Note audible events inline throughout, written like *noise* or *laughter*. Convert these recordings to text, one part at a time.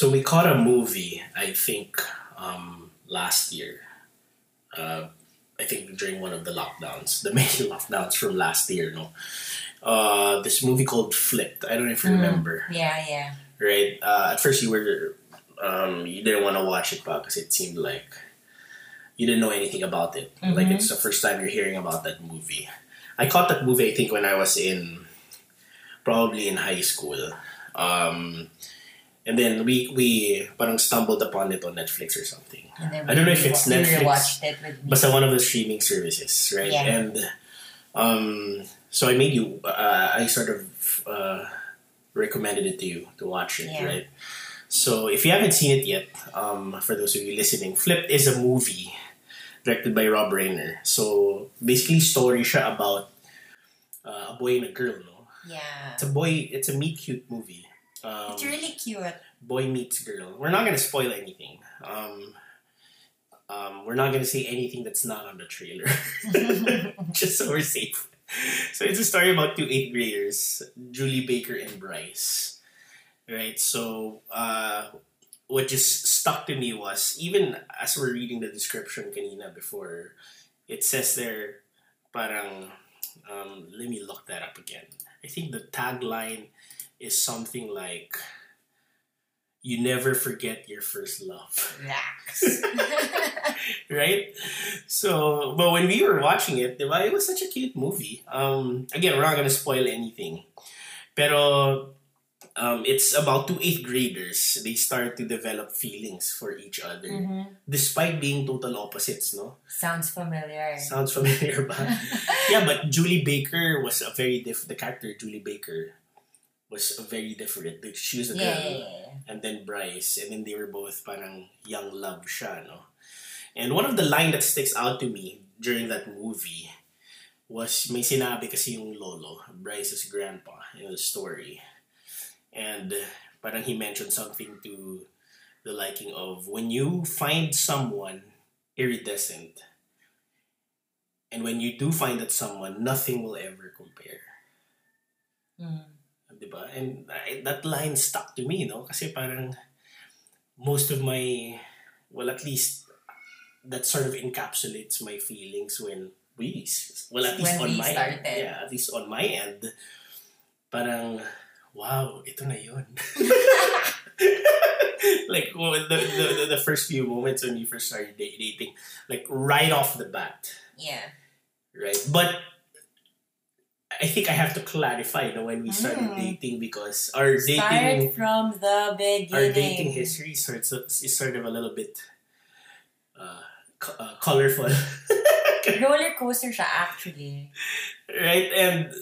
So we caught a movie, I think, um, last year. Uh, I think during one of the lockdowns, the *laughs* many lockdowns from last year, no. Uh, this movie called Flipped. I don't know if you Mm. remember, Yeah, yeah. right? Uh, at first, you were um, you didn't want to watch it because it seemed like you didn't know anything about it. Like Mhm. it's the first time you're hearing about that movie. I caught that movie. I think when I was in probably in high school. Um, and then we we parang stumbled upon it on Netflix or something. I don't know if it's Netflix, it. Basta one of the streaming services, right? Yeah. And um, so I made you. Uh, I sort of uh, recommended it to you to watch it, Yeah. right? So if you haven't seen it yet, um, for those of you listening, Flip is a movie directed by Rob Reiner. So basically, story siya about uh, a boy and a girl. No, Yeah. it's a boy. It's a meet cute movie. Um, It's really cute. boy meets girl. We're not gonna spoil anything. Um, um, we're not gonna say anything that's not on the trailer, *laughs* just so we're safe. So it's a story about two eighth graders, Julie Baker and Bryce. Right. So uh, what just stuck to me was even as we're reading the description kanina before, it says there, parang, um, let me look that up again. I think the tagline is something like you never forget your first love. Relax. *laughs* right? So but when we were watching it diba, it was such a cute movie. Um again we're not gonna spoil anything. Pero um, it's about two eighth graders. They start to develop feelings for each other. Mhm. despite being total opposites no? Sounds familiar. sounds familiar ba? *laughs* Yeah but Julie Baker was a very different the character Julie Baker was very different she was a girl yeah, yeah, and then Bryce, and then they were both parang young love siya, no? And one of the line that sticks out to me during that movie was may sinabi kasi yung lolo, Bryce's grandpa, in the story. And parang he mentioned something to the liking of when you find someone iridescent, and when you do find that someone, nothing will ever compare. Mm. Diba? And I, that line stuck to me, no? Kasi parang most of my, well, at least that sort of encapsulates my feelings when we, well, at least When on my started. yeah, at least on my end, parang, wow, ito na yun. *laughs* like well, the, the, the, the first few moments when you first started dating, like right off the bat, Yeah. right? But I think I have to clarify you know, when we started Mm. dating because our dating Start from the beginning. our dating history starts is sort of a little bit uh, co- uh, colorful, *laughs* Roller coaster siya actually. right? And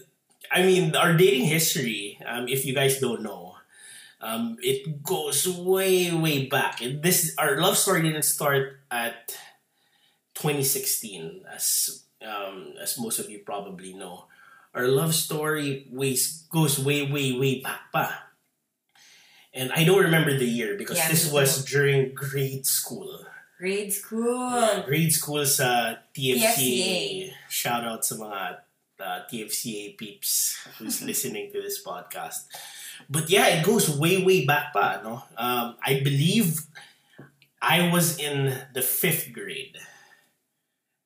I mean, our dating history, um, if you guys don't know, um, it goes way, way back. And this our love story didn't start at 2016, as um, as most of you probably know. Our love story goes way, way, way back pa. And I don't remember the year because Yeah, this was during grade school. Grade school. Yeah, grade school sa TFCA. TFCA. Shout out sa mga uh, TFCA peeps who's *laughs* listening to this podcast. But yeah, it goes way, way back pa, no? Um, I believe I was in the fifth grade.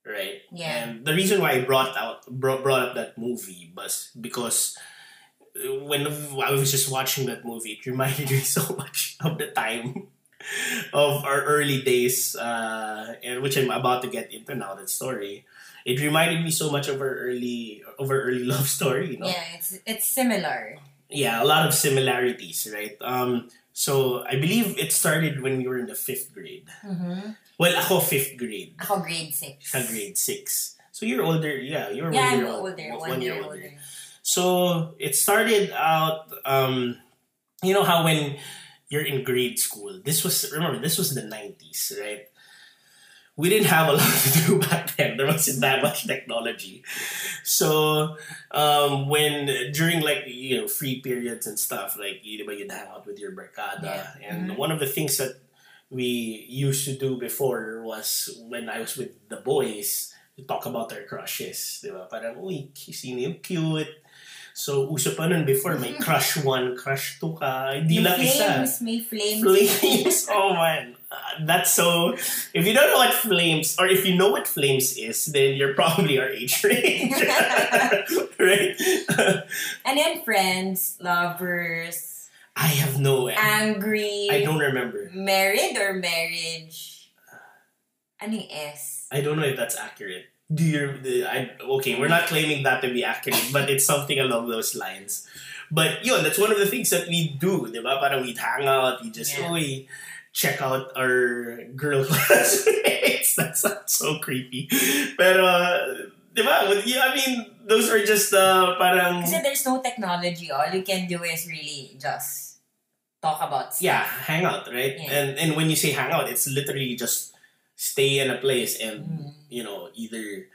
Right? Yeah. And the reason why I brought out brought, brought up that movie was because uh, when I was just watching that movie, it *laughs* reminded me so much of the time *laughs* of our early days, uh, and which I'm about to get into now. That story, it reminded me so much of our early of our early *laughs* love story. You know, Yeah, it's it's similar. yeah, a lot of similarities, right? Um, so I believe it started when we were in the fifth grade. Mm-hmm. Well, ako fifth grade, Ako grade 6. siya grade six. So you're older, yeah. You're Yeah, one I'm year older. old- One, year, older. So it started out, um, you know how when you're in grade school, this was remember this was the '90s, right? We didn't have a *laughs* lot to do back then. There wasn't that much technology. So um, when during like you know free periods and stuff, like you know, you'd hang out with your barkada, Yeah. and Mhm. one of the things that we used to do before was when I was with the boys to talk about our crushes, di ba? Parang, uy, sino yung cute? So, uso pa nun before, may *laughs* crush one, crush two ka. Hindi May lang isa. flames, may flames. Flames. *laughs* Oh man. Uh, that's so. If you don't know what flames, or if you know what flames is, then you're probably our age range. *laughs* right? And then friends, lovers, I have no. angry, I don't remember. married or marriage. Yung S? I don't know if that's accurate. Do you? the- I okay. We're not claiming that to be accurate, but it's something along those lines. But yun, that's one of the things that we do, di ba? Parang we'd hang out, we just Yeah. Check out our girl *laughs* classmates. That's not so creepy. Pero, di ba? Yeah, I mean, those are just uh, parang Kasi there's no technology. All you can do is really just talk about stuff. yeah, hang out, right? Yeah. And and when you say hang out, it's literally just stay in a place and Mm. you know either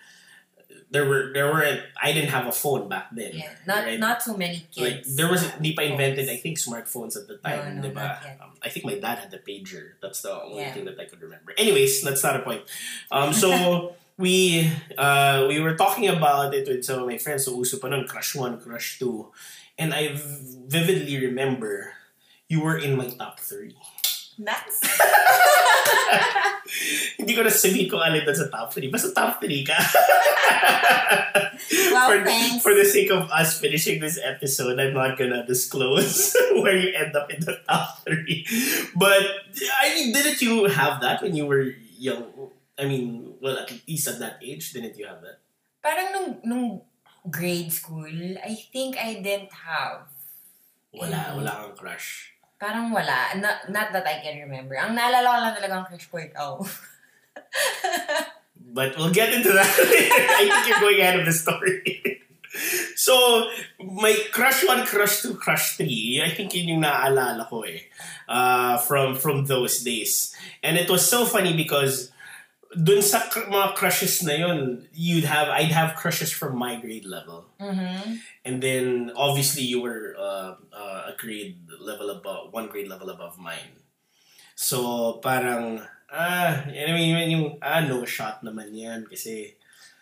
there were there weren't I didn't have a phone back then. Yeah, not right? not so many like kids. there was have hindi pa invented I think smartphones at the time, no, di ba? not yet. Um, I think my dad had the pager. That's the only Yeah. thing that I could remember. Anyways, that's not a point. Um, so *laughs* we uh we were talking about it with some of my friends. So uso pa nun, crush one, crush two, and I vividly remember you were in my top three. That's *laughs* Hindi ko na sabihin kung alin sa top 3. Basta top 3 ka. Well, for, thanks. for the sake of us finishing this episode, I'm not gonna disclose *laughs* where you end up in the top 3. But, I mean, didn't you have that when you were young? I mean, well, at least at that age, didn't you have that? parang nung nung grade school, I think I didn't have. Wala, wala kang crush. Parang wala. Not, that I can remember. Ang naalala ko lang talaga ang ikaw. *laughs* But we'll get into that. *laughs* I think you're going ahead of the story. *laughs* so, my crush 1, crush 2, crush 3, I think yun yung naaalala ko eh. Uh, from, from those days. And it was so funny because dun sa mga crushes na yun, you'd have, I'd have crushes from my grade level. mm-hmm. And then, obviously, you were uh, uh, a grade level above, one grade level above mine. So, parang, ah, I mean, yung, ah, no shot naman yan kasi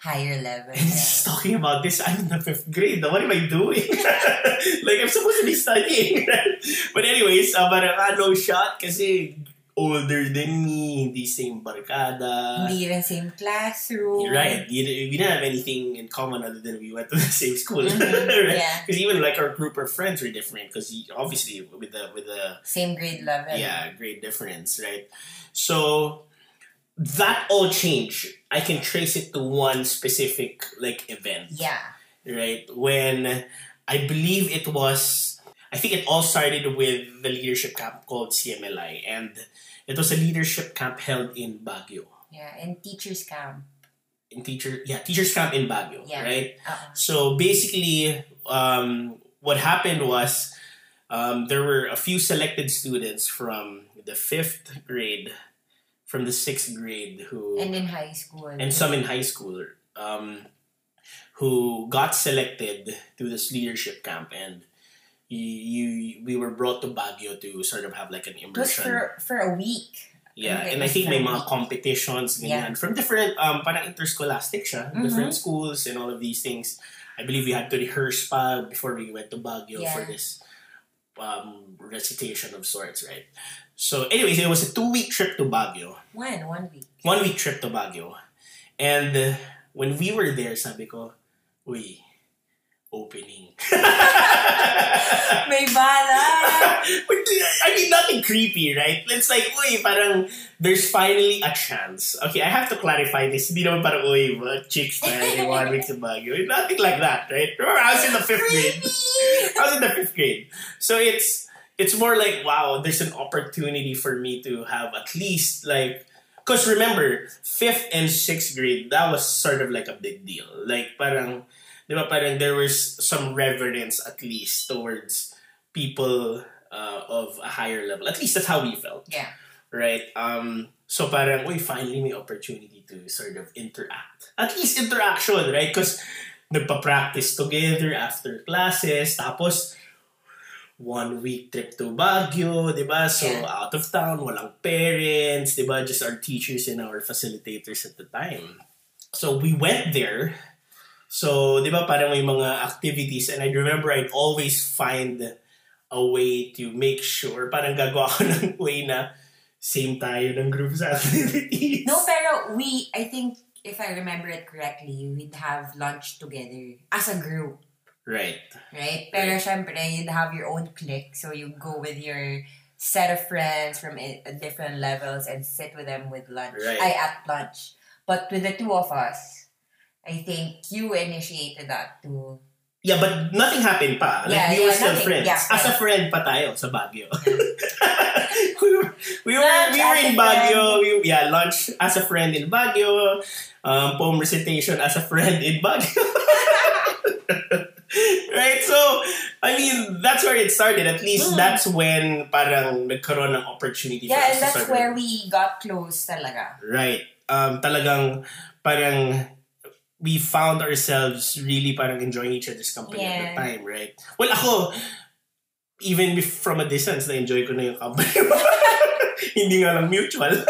Higher level. *laughs* And Yeah. just talking about this, I'm in the fifth grade. What am I doing? *laughs* like, I'm supposed to be studying. *laughs* but anyways, uh, parang, ah, no shot kasi older than me, hindi same barkada. Hindi rin same classroom. Right. We didn't have anything in common other than we went to the *laughs* same school. Mhm, *laughs* right? yeah. Because even like our group of friends were different because obviously with the with the Same grade level. yeah grade difference, right? So that all changed. I can trace it to one specific like event, Yeah. right? When I believe it was, I think it all started with the leadership camp called CMLI, and it was a leadership camp held in Baguio. Yeah. And teachers camp. In teacher, yeah, teachers camp in Baguio, Yeah. right? Uh-uh. So basically, um, what happened was um, there were a few selected students from the fifth grade, from the sixth grade, who And in high school. and some in high school, um, who got selected to this leadership camp, and you, you we were brought to Baguio to sort of have like an immersion. for, for a week. Yeah, Okay, and I think may mga competitions Yeah. from different um parang interscholastic siya, Mhm. different schools and all of these things. I believe we had to rehearse pa before we went to Baguio for this um recitation of sorts, right? So anyways, it was a two-week trip to Baguio. When? One week. One week trip to Baguio. And uh, when we were there, sabi ko, uy, opening. *laughs* May bala! I mean, nothing creepy, right? It's like, uy, parang, there's finally a chance. Okay, I have to clarify this. Hindi naman parang, uy, chicks na they want me to Baguio. Nothing like that, right? Remember, I was in the fifth grade. I was in the fifth grade. So it's, it's more like, wow, there's an opportunity for me to have at least, like, because remember, fifth and sixth grade, that was sort of like a big deal. Like, parang, di ba, parang there was some reverence at least towards people uh, of a higher level. At least that's how we felt, Yeah. right? Um, so parang, uy, finally may opportunity to sort of interact. At least interaction, right? Because nagpa-practice together after classes, tapos one week trip to Baguio, di ba? So Yeah. out of town, walang parents, di ba? Just our teachers and our facilitators at the time. So we went there. So, di ba parang may mga activities and I remember I'd always find a way to make sure, parang gagawa ko *laughs* ng way na same tayo ng group sa *laughs* activities. No, pero we, I think, if I remember it correctly, we'd have lunch together as a group, Right. right? Pero syempre, you'd have your own clique. So you go with your set of friends from different levels and sit with them with lunch. Right. I at lunch. But with the two of us, I think you initiated that too. Yeah, but nothing happened pa. Like, Yeah, we were yeah, still nothing. friends. Yeah, As a friend pa tayo sa Baguio. *laughs* we were, we were, Lunch we were in Baguio. We, yeah, lunch as a friend in Baguio. Um, poem recitation as a friend in Baguio. *laughs* right? So, I mean, that's where it started. At least Mm. that's when parang nagkaroon ng opportunity for Yeah, us and that's where we got close talaga. Right. Um, talagang parang we found ourselves really parang enjoying each other's company at the time, right? Well, ako, even from a distance, na-enjoy ko na yung company mo. *laughs* Hindi nga lang mutual. *laughs*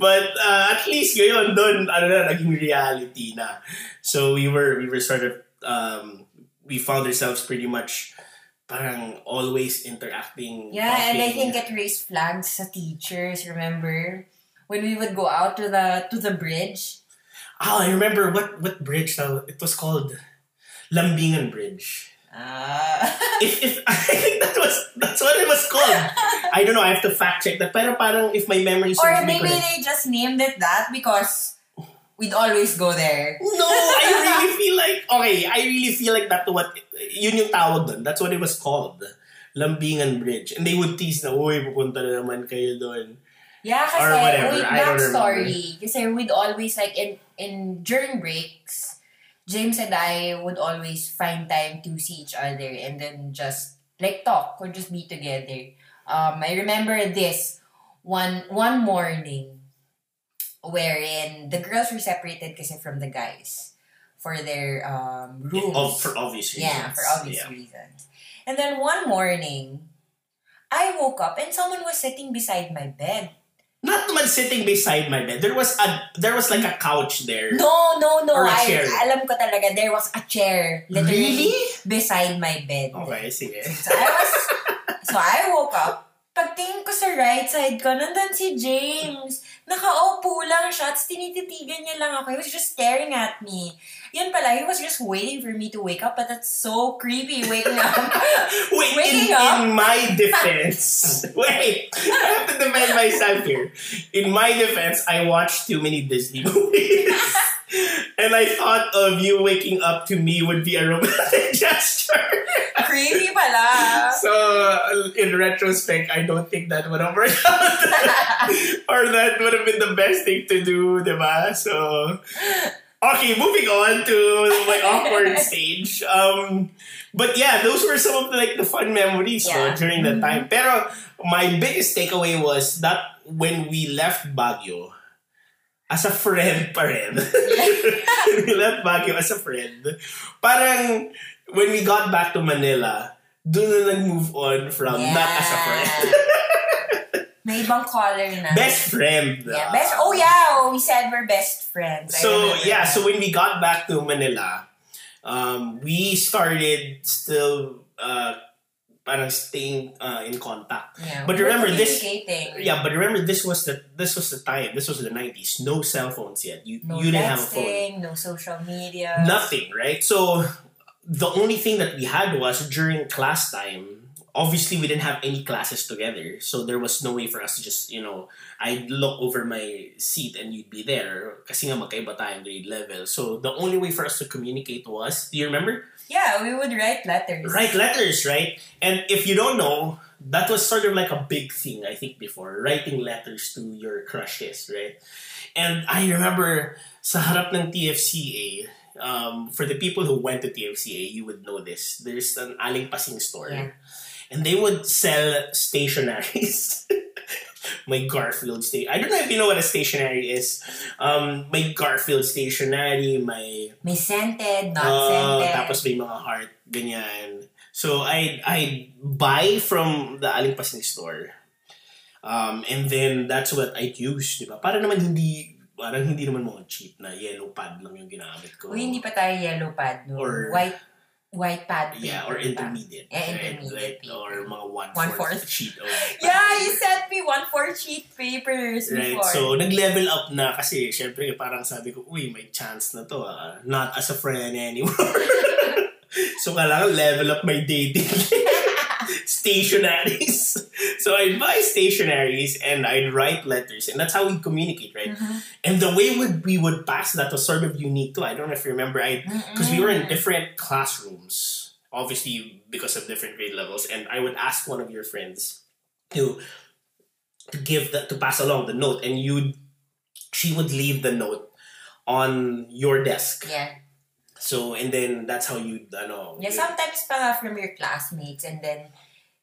But uh, at least ngayon, doon, ano na, naging reality na. So we were, we were sort of, um, we found ourselves pretty much parang always interacting. Yeah, and I think it raised flags sa teachers, remember? When we would go out to the to the bridge. Oh, I remember what what bridge now. It was called Lambingan Bridge. Ah. If if *laughs* I think that was that's what it was called. I don't know. I have to fact check that. Pero parang if my memory or serves me maybe correct. they just named it that because we'd always go there. No, I *laughs* really feel like okay. I really feel like that what yun yung tawag doon. That's what it was called. Lambingan Bridge. And they would tease na, uy, pupunta na naman kayo doon. Yeah, kasi Or whatever, wait, backstory. Kasi we'd always like in in during breaks, James and I would always find time to see each other and then just like talk or just be together. Um, I remember this one one morning wherein the girls were separated kasi from the guys for their um rooms. Oh, for obvious reasons. Yeah, for obvious Yeah. reasons. And then one morning, I woke up and someone was sitting beside my bed. Not naman sitting beside my bed. There was a there was like a couch there. No, no, no. Or a I, chair. alam ko talaga, there was a chair literally Really? beside my bed. Okay, sige. So I was, so I woke up. Pagtingin ko sa right side ko, nandun si James. Nakaupo lang siya, tapos tinititigan niya lang ako. He was just staring at me. Yun pala, he was just waiting for me to wake up, but that's so creepy waking up. *laughs* Wait, in, Waking up? in my defense, *laughs* wait, I have to defend myself here. In my defense, I watched too many Disney *laughs* movies. and I thought of you waking up to me would be a romantic gesture. Creepy pala. so, in retrospect, I don't think that would have worked out. *laughs* or that would have been the best thing to do, diba? So, okay, moving on to my *laughs* awkward stage. Um, but yeah, those were some of the, like the fun memories no, Yeah. during that Mhm. time. Pero my biggest takeaway was that when we left Baguio, as a friend pa rin. *laughs* we left Baguio as a friend. Parang, when we got back to Manila, doon na nag-move on from not as a friend. *laughs* May ibang color na. best friend. Yeah, best. Oh yeah, oh, we said we're best friends. So yeah, so when we got back to Manila, um, we started still uh, parang staying uh, in contact. yeah, but remember this- Yeah, but remember this was the this was the time. This was the nineties. No cell phones yet. You no you didn't have a phone. no social media. Nothing, right? So the only thing that we had was during class time. Obviously, we didn't have any classes together, so there was no way for us to just, you know, I'd look over my seat and you'd be there. Kasi nga magkaiba tayong grade level. So the only way for us to communicate was, do you remember? Yeah, we would write letters. Write letters, right? And if you don't know, that was sort of like a big thing, I think, before. Writing letters to your crushes, right? And I remember sa harap ng TFCA, um, for the people who went to TFCA, you would know this. There's an Aling Pasing store. Yeah. And they would sell stationaries. *laughs* my Garfield station. I don't know if you know what a stationery is. Um, my Garfield stationery, my May scented, not Oh, scented. tapos may mga heart, ganyan. So, I I buy from the Aling Pasing store. Um, and then, that's what I'd use, di ba? Para naman hindi parang hindi naman mga cheap na yellow pad lang yung ginamit ko. Uy, hindi pa tayo yellow pad, no? Or- white, white pad. Yeah, or paper intermediate. Yeah, right? intermediate Like, or mga one-fourth, One-fourth. sheet. Of *laughs* Yeah, you sent me one four sheet papers Right, before. so nag-level up na kasi syempre parang sabi ko, uy, may chance na to ah. Not as a friend anymore. *laughs* so kailangan level up my dating *laughs* stationaries. *laughs* so I'd buy stationaries and I'd write letters and that's how we communicate, right? Mhm. And the way would we would pass that was sort of unique too. I don't know if you remember, I because we were in different classrooms, obviously because of different grade levels, and I would ask one of your friends to to give the to pass along the note, and you she would leave the note on your desk. Yeah. So and then that's how you I know. Yeah, sometimes pa from your classmates and then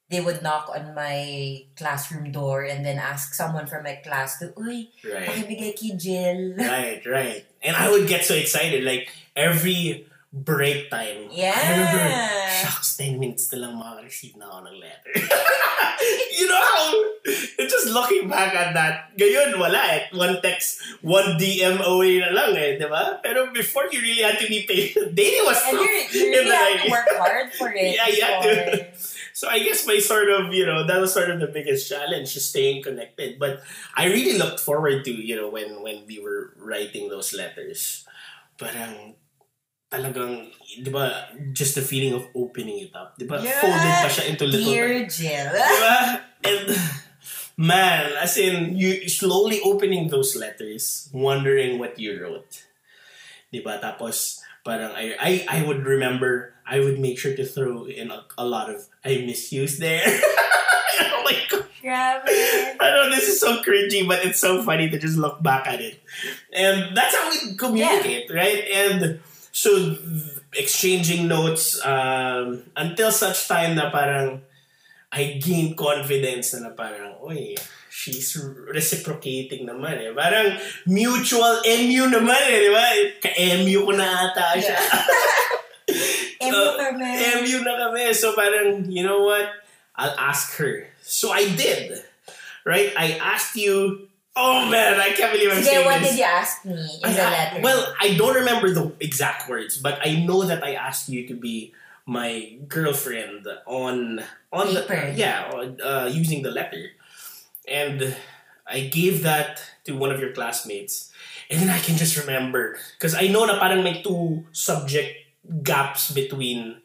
they would knock on my classroom door and then ask someone from my class to, Uy, right. pakibigay kay Gill. *laughs* Right, right. And I would get so excited. Like, every break time, I remember, Yeah. shucks, 10 minutes na lang makareceive na ako ng letter. *laughs* you know how, just looking back at that, ngayon, wala eh. One text, one DM away na lang eh, di ba? Pero before you really had to be patient, *laughs* dating was And you you really the have to work hard for it. Yeah, yeah. before. So I guess my sort of, you know, that was sort of the biggest challenge, just staying connected. But I really looked forward to, you know, when when we were writing those letters. Parang um, talagang, di ba, just the feeling of opening it up. Di ba? Yeah. Folded pa siya into little... Dear Gill. Di ba? And, man, as in, you slowly opening those letters, wondering what you wrote. Di ba? Tapos, parang, I, I, I would remember, I would make sure to throw in a, a lot of, I misuse there. *laughs* oh my God. Grabe. I know this is so cringy, but it's so funny to just look back at it. And that's how we communicate, right? And so exchanging notes um, until such time na parang I gain confidence na, na parang, oy, she's reciprocating naman eh. Parang mutual MU naman eh, di ba? Ka-MU ko na ata siya. Emo *laughs* Uh, kami. MU na kami. So parang, you know what? I'll ask her. So I did. Right? I asked you, oh man, I can't believe I'm Sige, saying what this. did you ask me in the letter? Well, I don't remember the exact words, but I know that I asked you to be my girlfriend on on Paper. the yeah uh, using the letter, and I gave that to one of your classmates, and then I can just remember because I know na parang may two subject gaps between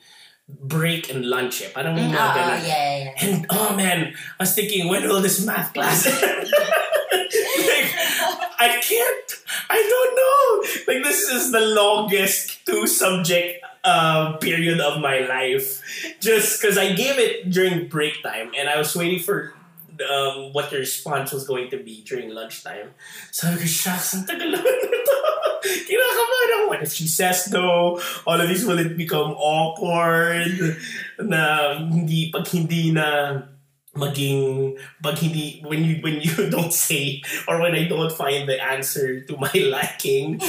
break and lunch eh. Parang Mm, mga yeah, yeah, yeah. And oh man, I was thinking, when will this math class end? *laughs* like, I can't. I don't know. Like this is the longest two subject uh, period of my life. Just because I gave it during break time, and I was waiting for um, what your response was going to be during lunchtime. So was shucks, ang tagal. *laughs* What if she says no? All of this will it become awkward? Na hindi, pag hindi na maging pag hindi when you when you *laughs* don't say or when I don't find the answer to my *laughs* liking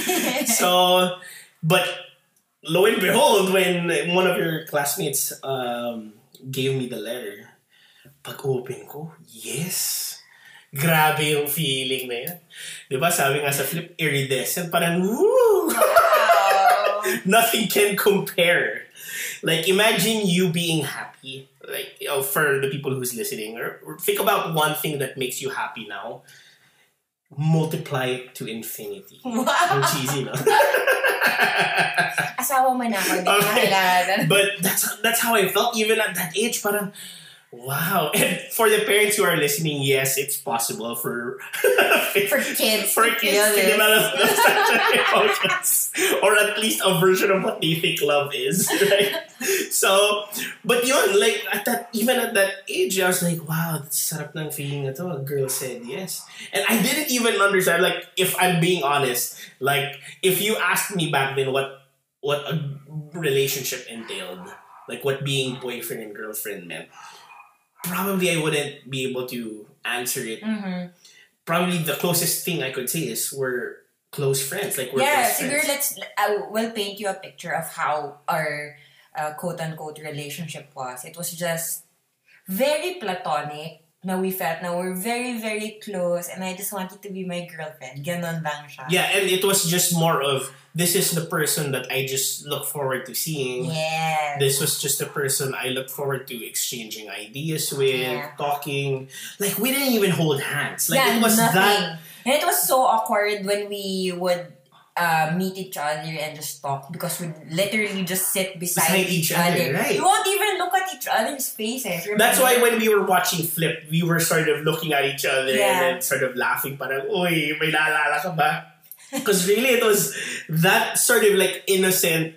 so but lo and behold when one of your classmates um, gave me the letter pag open ko yes grabe yung feeling na yan di ba sabi nga sa flip iridescent parang woo Wow. *laughs* nothing can compare. Like imagine you being happy, like you know, for the people who's listening, or, or think about one thing that makes you happy now. Multiply it to infinity. Ang Wow. cheesy, no? *laughs* Asawa mo na ako. Hindi Okay. but that's that's how I felt even at that age. Parang wow. *laughs* And for the parents who are listening, yes, it's possible for *laughs* For kids. for to kids to develop those types of emotions, *laughs* or at least a version of what they think love is, right? So, but yun, like at that, even at that age, I was like, wow, that's sarap ng feeling na to. A girl said yes, and I didn't even understand. Like, if I'm being honest, like if you asked me back then what what a relationship entailed, like what being boyfriend and girlfriend meant, probably I wouldn't be able to answer it Mhm. probably the closest thing I could say is we're close friends. Like we're Yeah, close siguro let's, I will paint you a picture of how our uh, quote-unquote relationship was. It was just very platonic, na we felt na we're very, very close and I just wanted to be my girlfriend. Ganon lang siya. Yeah, and it was just more of this is the person that I just look forward to seeing. Yeah. This was just a person I look forward to exchanging ideas with, Yeah. talking. Like we didn't even hold hands. Like yeah, it was nothing. that And it was so awkward when we would uh, meet each other and just talk because we literally just sit beside, Beside each other, right. We won't even look at each other's faces. That's why when we were watching Flip, we were sort of looking at each other Yeah. and then sort of laughing parang, Uy, may naalala ka ba? Because really it was that sort of like innocent,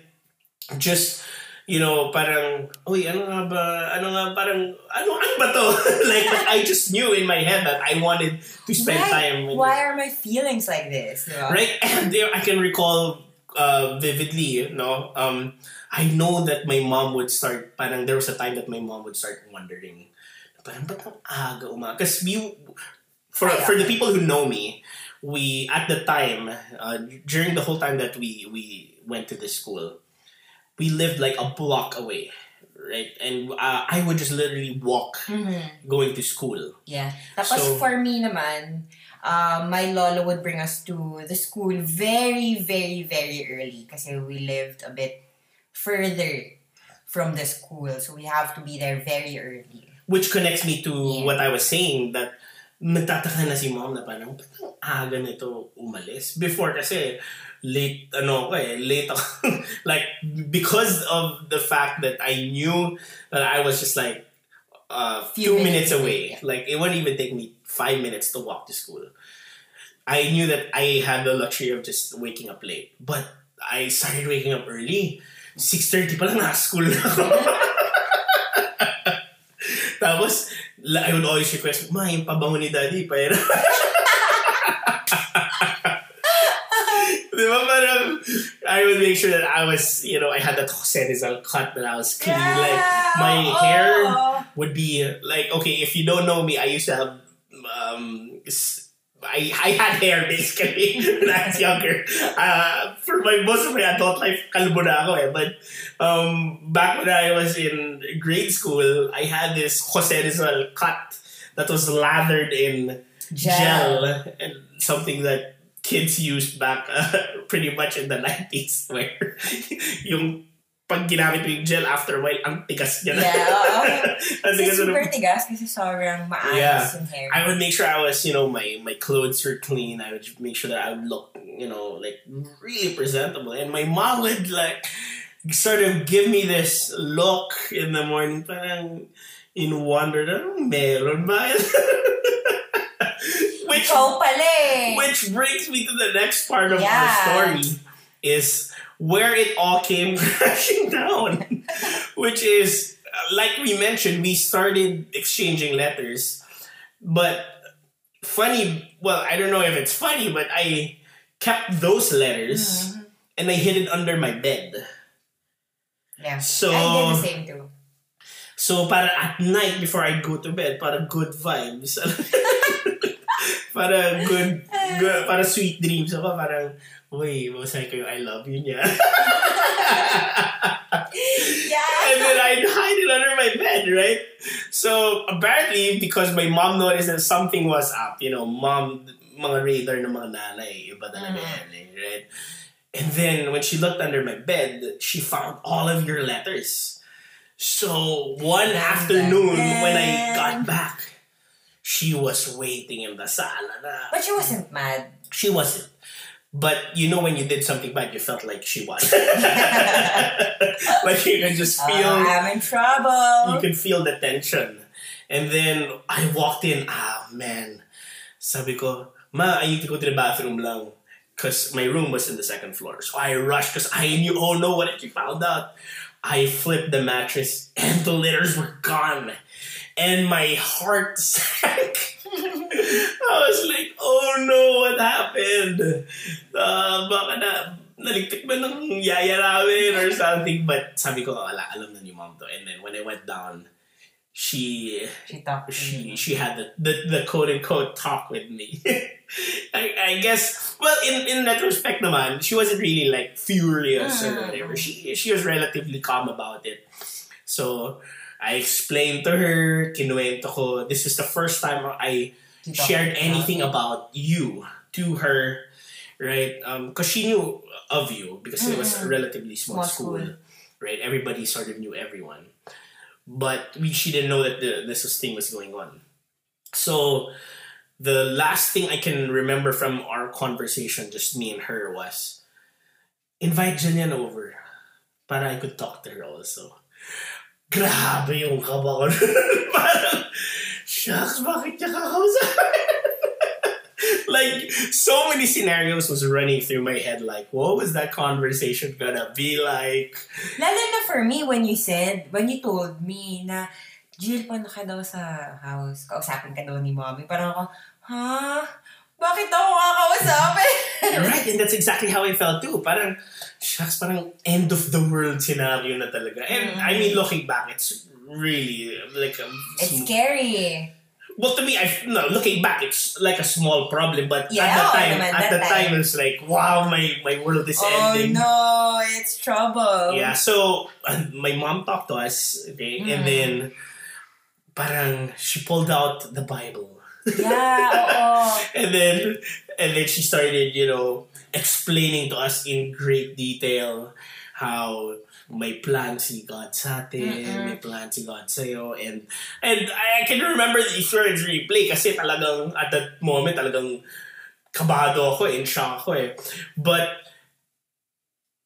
just, you know, parang, uy, ano nga ba, ano nga, parang, ano, ano ba to? *laughs* like, I just knew in my head that I wanted to spend time with Why are my feelings like this? Right? And there, I can recall uh, vividly, no? Um, I know that my mom would start, parang there was a time that my mom would start wondering, parang ba't ang aga umaga? Because we, for, for the people who know me, we, at the time, uh, during the whole time that we, we went to this school, we lived like a block away, right? And uh, I would just literally walk Mhm. going to school. Yeah. Tapos So- for me naman, uh, my lolo would bring us to the school very, very, very early kasi we lived a bit further from the school. So we have to be there very early. Which connects me to Yeah. what I was saying that nagtataka na si mom na parang ba't ang aga nito umalis? Before kasi late ano ko eh, late *laughs* like because of the fact that I knew that I was just like uh, Few two minutes, minutes away. away. Like it wouldn't even take me five minutes to walk to school. I knew that I had the luxury of just waking up late. But I started waking up early. 6.30 pa lang nasa school na ako. *laughs* Tapos, I would always request, Ma, yung pabango ni daddy, pero... *laughs* Di ba parang, I would make sure that I was, you know, I had that Rizal cut that I was clean. Like, my hair Oh. would be, like, okay, if you don't know me, I used to have, um, I, I had hair basically *laughs* when I was younger. Uh, for my most of my adult life, kalbo na ako eh. But um, back when I was in grade school, I had this Jose Rizal cut that was lathered in Gel. gel, and something that kids used back uh, *laughs* pretty much in the 90s *laughs* where yung pag ginamit mo yung gel after a while, ang tigas niya na. Yeah, oo. *laughs* Ang tigas na- super tigas kasi sobrang maayos Yeah. yung hair. I would make sure I was, you know, my my clothes were clean. I would make sure that I would look, you know, like really presentable. And my mom would like sort of give me this look in the morning, parang in wonder, anong meron ba? Which Ikaw pala eh. which brings me to the next part of our Yeah. story is where it all came *laughs* crashing down, *laughs* which is like we mentioned, we started exchanging letters, but funny. Well, I don't know if it's funny, but I kept those letters Mhm. and I hid it under my bed. Yeah. So- I did the same too. So para at night before I go to bed, para good vibes. *laughs* para *laughs* good, good, para sweet dreams ako, parang, uy, masaya ko yung I love you niya. *laughs* Yeah. and then I'd hide it under my bed, right? So apparently, because my mom noticed that something was up, you know, mom, mga radar ng mga nanay, iba talaga Mhm. yan, eh, right? And then when she looked under my bed, she found all of your letters. So one afternoon, when I got back, she was waiting in the sala na. But she wasn't mad. She wasn't. But you know when you did something bad, you felt like she was. *laughs* like you can just feel Oh, I'm in trouble. you can feel the tension. And then I walked in, ah man. Sabi ko, ma, I need to go to the bathroom lang. Because my room was in the second floor. So I rushed because I knew, oh no, what if you found out? I flipped the mattress and the letters were gone. And my heart sank. I was like, oh no, what happened? Uh, baka na, naligtik ba ng yaya namin or something? But sabi ko, wala, alam na ni mom to. And then when I went down, she she talked she she had the, the, the quote unquote talk with me. *laughs* I, I guess well in, in that retrospect naman, she wasn't really like furious or Mm. whatever. She she was relatively calm about it. So I explained to her, kinuwento ko, this is the first time I shared anything about you to her, right? Um, because she knew of you because it was a relatively small, school, school. right? Everybody sort of knew everyone, but we, she didn't know that the, this was- thing was going on. So the last thing I can remember from our conversation, just me and her, was invite Jillian over but I could talk to her also. Grabe yung kaba ko. *laughs* Parang, shucks, bakit niya kakausap? *laughs* like, so many scenarios was running through my head. Like, what was that conversation gonna be like? Lalo na for me, when you said, when you told me na, Gill, paano ka daw sa house? Kausapin ka daw ni mommy. Parang ako, ha? Bakit ako kakausapin? right, and that's exactly how I felt too. Parang, shucks, parang end of the world scenario na talaga. And I mean, looking back, it's really like a It's scary. Well, to me, I no looking back, it's like a small problem. But Yeah, at the time, naman, at the time, time. it's like, wow, my my world is Oh ending. no, it's trouble. Yeah, so uh, my mom talked to us, okay, and Mm. then parang she pulled out the Bible. Yeah, oo. *laughs* and then and then she started, you know, explaining to us in great detail how may plan si God sa atin, Mm-mm. may plan si God sa'yo, and and I can remember the insurance replay kasi talagang at that moment talagang kabado ako, in shock ako eh. But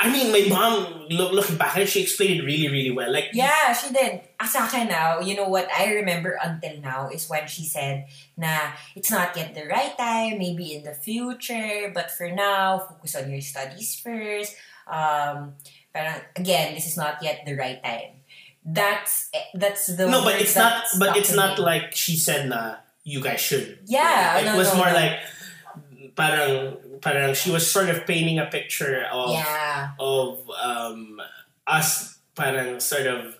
I mean, my mom, look, looking back at it, she explained it really, really well. Like, Yeah, she did. Sa akin now, you know what I remember until now is when she said na it's not yet the right time, maybe in the future, but for now, focus on your studies first. Um, parang, again, this is not yet the right time. That's that's the no, but it's not, but it's not like she said na you guys should. Yeah, It no, was no, more no. like, parang, parang she was sort of painting a picture of yeah, of um, us parang sort of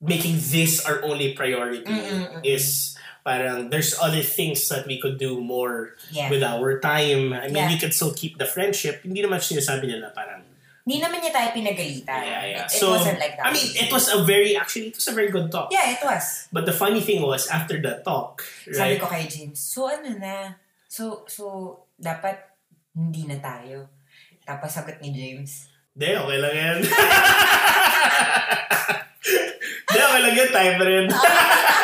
making this our only priority Mm-mm-mm. is parang there's other things that we could do more yeah. with our time. I mean, Yeah. we could still keep the friendship. Hindi naman sinasabi nila parang, Hindi naman niya tayo pinagalitan. yeah, yeah. It, it so, wasn't like that. I mean, it was a very, actually, it was a very good talk. Yeah, it was. But the funny thing was, after the talk, right? Sabi ko kay James, so ano na? So, so, dapat hindi na tayo. Tapos sagot ni James, Hindi, okay lang yan. *laughs* Hindi, okay lang yan. Time pa rin.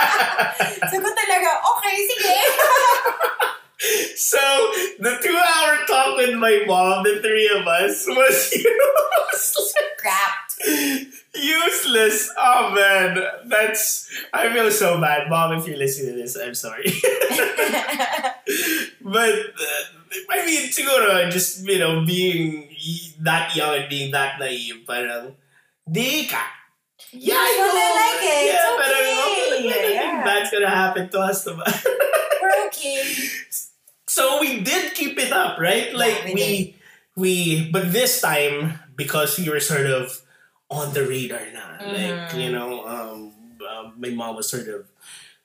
*laughs* sagot talaga, okay, sige. *laughs* So, the two-hour talk with my mom, the three of us, was useless. Crap. Useless. Oh, man. That's... I feel so bad. Mom, if you're listening to this, I'm sorry. But, uh, I mean, siguro, just, you know, being that young and being that naive, parang, di ka. Yeah, That's what I like it. Yeah, It's parang, okay. Yeah. bad's gonna happen to us. *laughs* We're okay. So we did keep it up, right? Like we we, we but this time because we were sort of on the radar na. Like, Mhm. you know, um, uh, my mom was sort of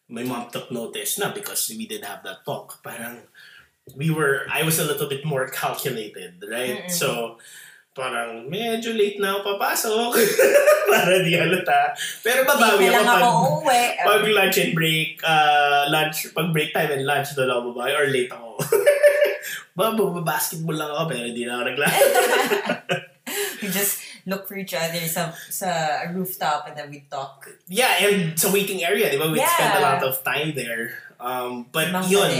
my mom took notice na because we did have that talk. Parang we were I was a little bit more calculated, right? Mm-mm. So parang medyo late na ako papasok *laughs* para di halata. Pero babawi ako pag, pag lunch and break, uh, lunch, pag break time and lunch, doon ako babae or late ako. *laughs* ba, basketball lang ako pero di na ako naglaro. *laughs* we just look for each other sa, sa rooftop and then we talk. yeah, and sa waiting area, di ba? We Yeah. spent a lot of time there. Um, but Mang yun.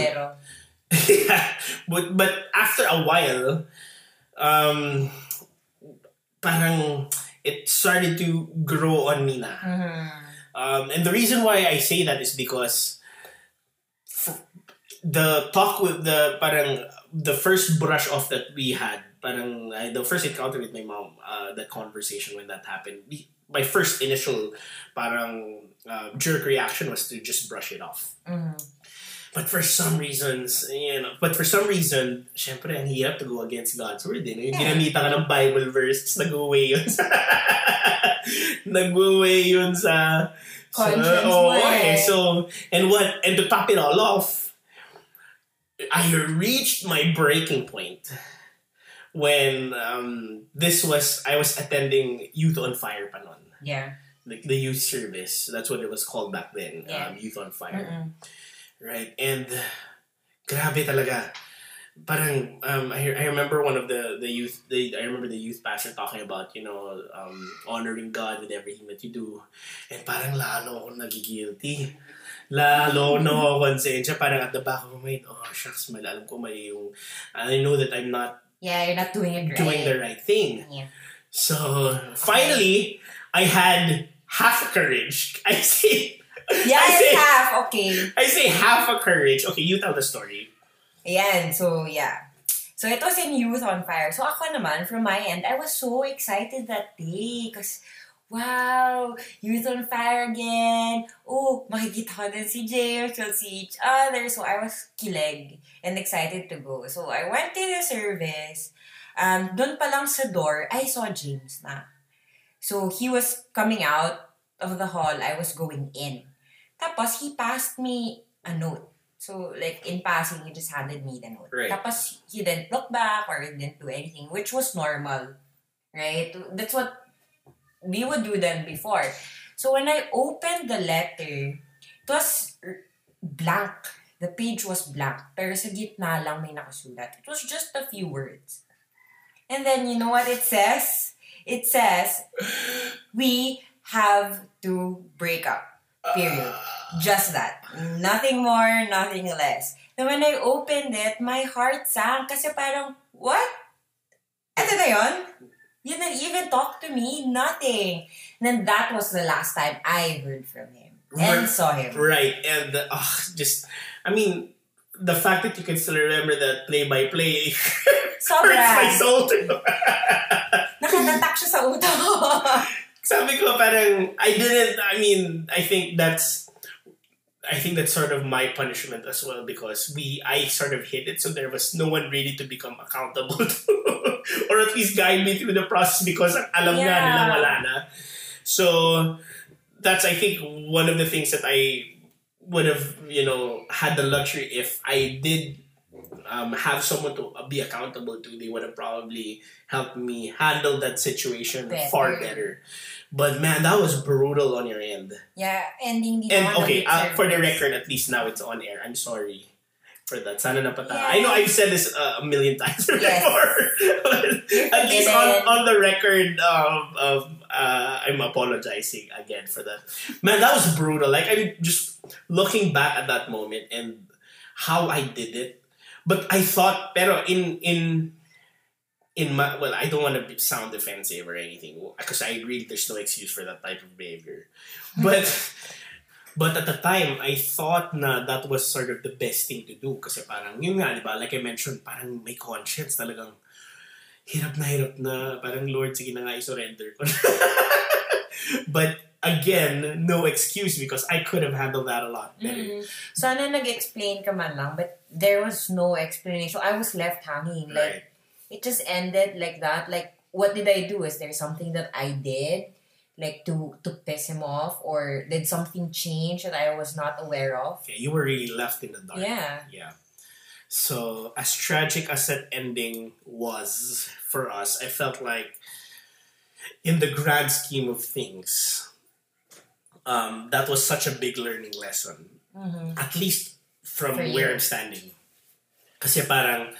*laughs* yeah. But, but after a while, um, parang it started to grow on me na. Mhm. Um, and the reason why I say that is because f- the talk with the parang the first brush off that we had, parang uh, the first encounter with my mom, uh, that conversation when that happened, we- my first initial parang uh, jerk reaction was to just brush it off. Mhm. But for some reasons, you know, but for some reason, syempre, ang hirap to go against God's word. Eh. Yung Yeah. ginamita ka ng Bible verse, nag-away yun sa... *laughs* nag-away yun sa... Conscience oh, mo okay. eh. So, and what, and to top it all off, I reached my breaking point when um, this was, I was attending Youth on Fire pa nun. Yeah. the, the youth service. That's what it was called back then. Yeah. Um, youth on Fire. Mm-mm. Right? And grabe talaga. Parang um, I, I remember one of the the youth the, I remember the youth pastor talking about you know um, honoring God with everything that you do and parang lalo ako nagigilty lalo ako nakakonsensya parang at the back of my mind oh shucks mal alam ko mali yung I know that I'm not Yeah, you're not doing it right. doing the right thing Yeah. so finally I had half courage *laughs* I say Yes, say- half. Okay. I say half a courage okay you tell the story Ayan, so yeah. So it was in Youth on Fire. So ako naman, from my end, I was so excited that day. Because, wow, Youth on Fire again. Oh, makikita ko din si James. We'll see each other. So I was kilig and excited to go. So I went to the service. Um, doon pa lang sa door, I saw James na. So he was coming out of the hall. I was going in. Tapos he passed me a note. So, like, in passing, he just handed me the note. Right. Tapos, he didn't look back or didn't do anything, which was normal. Right? That's what we would do then before. So, when I opened the letter, it was blank. The page was blank. Pero sa gitna lang may nakasulat. It was just a few words. And then, you know what it says? It says, we have to break up. Period. Just that. Nothing more, nothing less. Then when I opened it, my heart sank kasi parang, what? Ito na yun? You didn't even talk to me. Nothing. And then that was the last time I heard from him Right. and saw him. Right, and uh, just, I mean, the fact that you can still remember that play-by-play *laughs* hurts my soul. Nakatatak siya sa utak. *laughs* Sabi ko parang, I didn't, I mean, I think that's, I think that's sort of my punishment as well because we, I sort of hid it so there was no one really to become accountable to *laughs* or at least guide me through the process because alam Yeah. nila wala na. So, that's I think one of the things that I would have, you know, had the luxury if I did um, have someone to be accountable to, they would have probably helped me handle that situation Better. far better. But man, that was brutal on your end. yeah, and hindi And okay, uh, for the record, at least now it's on air. I'm sorry for that. Sana napata. Yeah. I know I've said this uh, a million times *laughs* before. Yes. at least on, on the record um, of uh, I'm apologizing again for that. Man, that was brutal. Like I'm just looking back at that moment and how I did it. But I thought, pero in in in my well, I don't want to sound defensive or anything because I agree there's no excuse for that type of behavior. Hmm. But but at the time, I thought na that was sort of the best thing to do kasi parang yun nga, di ba? Like I mentioned, parang may conscience talagang hirap na hirap na parang Lord, sige na nga i-surrender ko. *laughs* but again, no excuse because I could have handled that a lot better. Mm. Sana nag-explain ka man lang, but there was no explanation. I was left hanging. Like, Right. it just ended like that. Like, what did I do? Is there something that I did, like, to, to piss him off? Or did something change that I was not aware of? Yeah, you were really left in the dark. Yeah. Yeah. So as tragic as that ending was for us, I felt like in the grand scheme of things, um, that was such a big learning lesson. Mm-hmm. At least from For where you. I'm standing. Kasi parang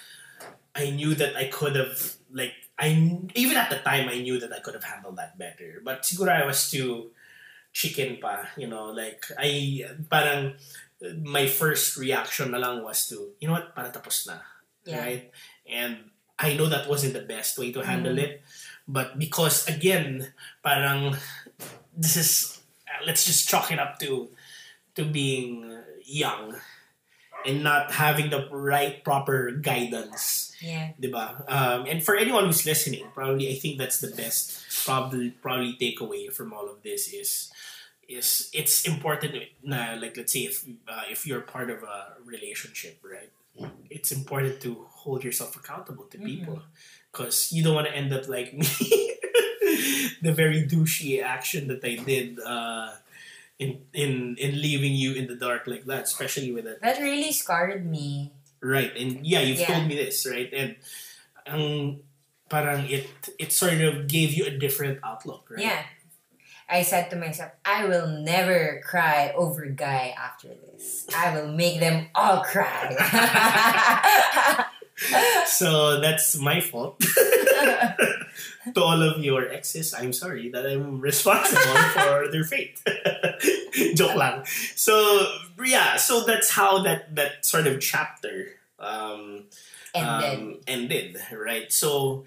I knew that I could have like I even at the time I knew that I could have handled that better. But siguro I was too chicken pa, you know, like I parang my first reaction na lang was to, you know what, para tapos na. Yeah. Right? And I know that wasn't the best way to handle Mm. it. But because again, parang this is uh, let's just chalk it up to to being young and not having the right proper guidance Yeah. diba? Um, and for anyone who's listening, probably I think that's the best probably probably takeaway from all of this is is it's important na like let's say if uh, if you're part of a relationship, right? It's important to hold yourself accountable to people because you don't want to end up like *laughs* me, the very douchey action that I did. Uh, in, in in leaving you in the dark like that, especially with a That really scarred me. Right, and yeah, you've Yeah. told me this, right? And ang parang it it sort of gave you a different outlook, right? Yeah. I said to myself, I will never cry over Guy after this. I will make them all cry. *laughs* *laughs* so that's my fault. *laughs* to all of your exes, I'm sorry that I'm responsible *laughs* for their fate. *laughs* Joke lang. So yeah, so that's how that that sort of chapter um, Ended. um, ended, right? So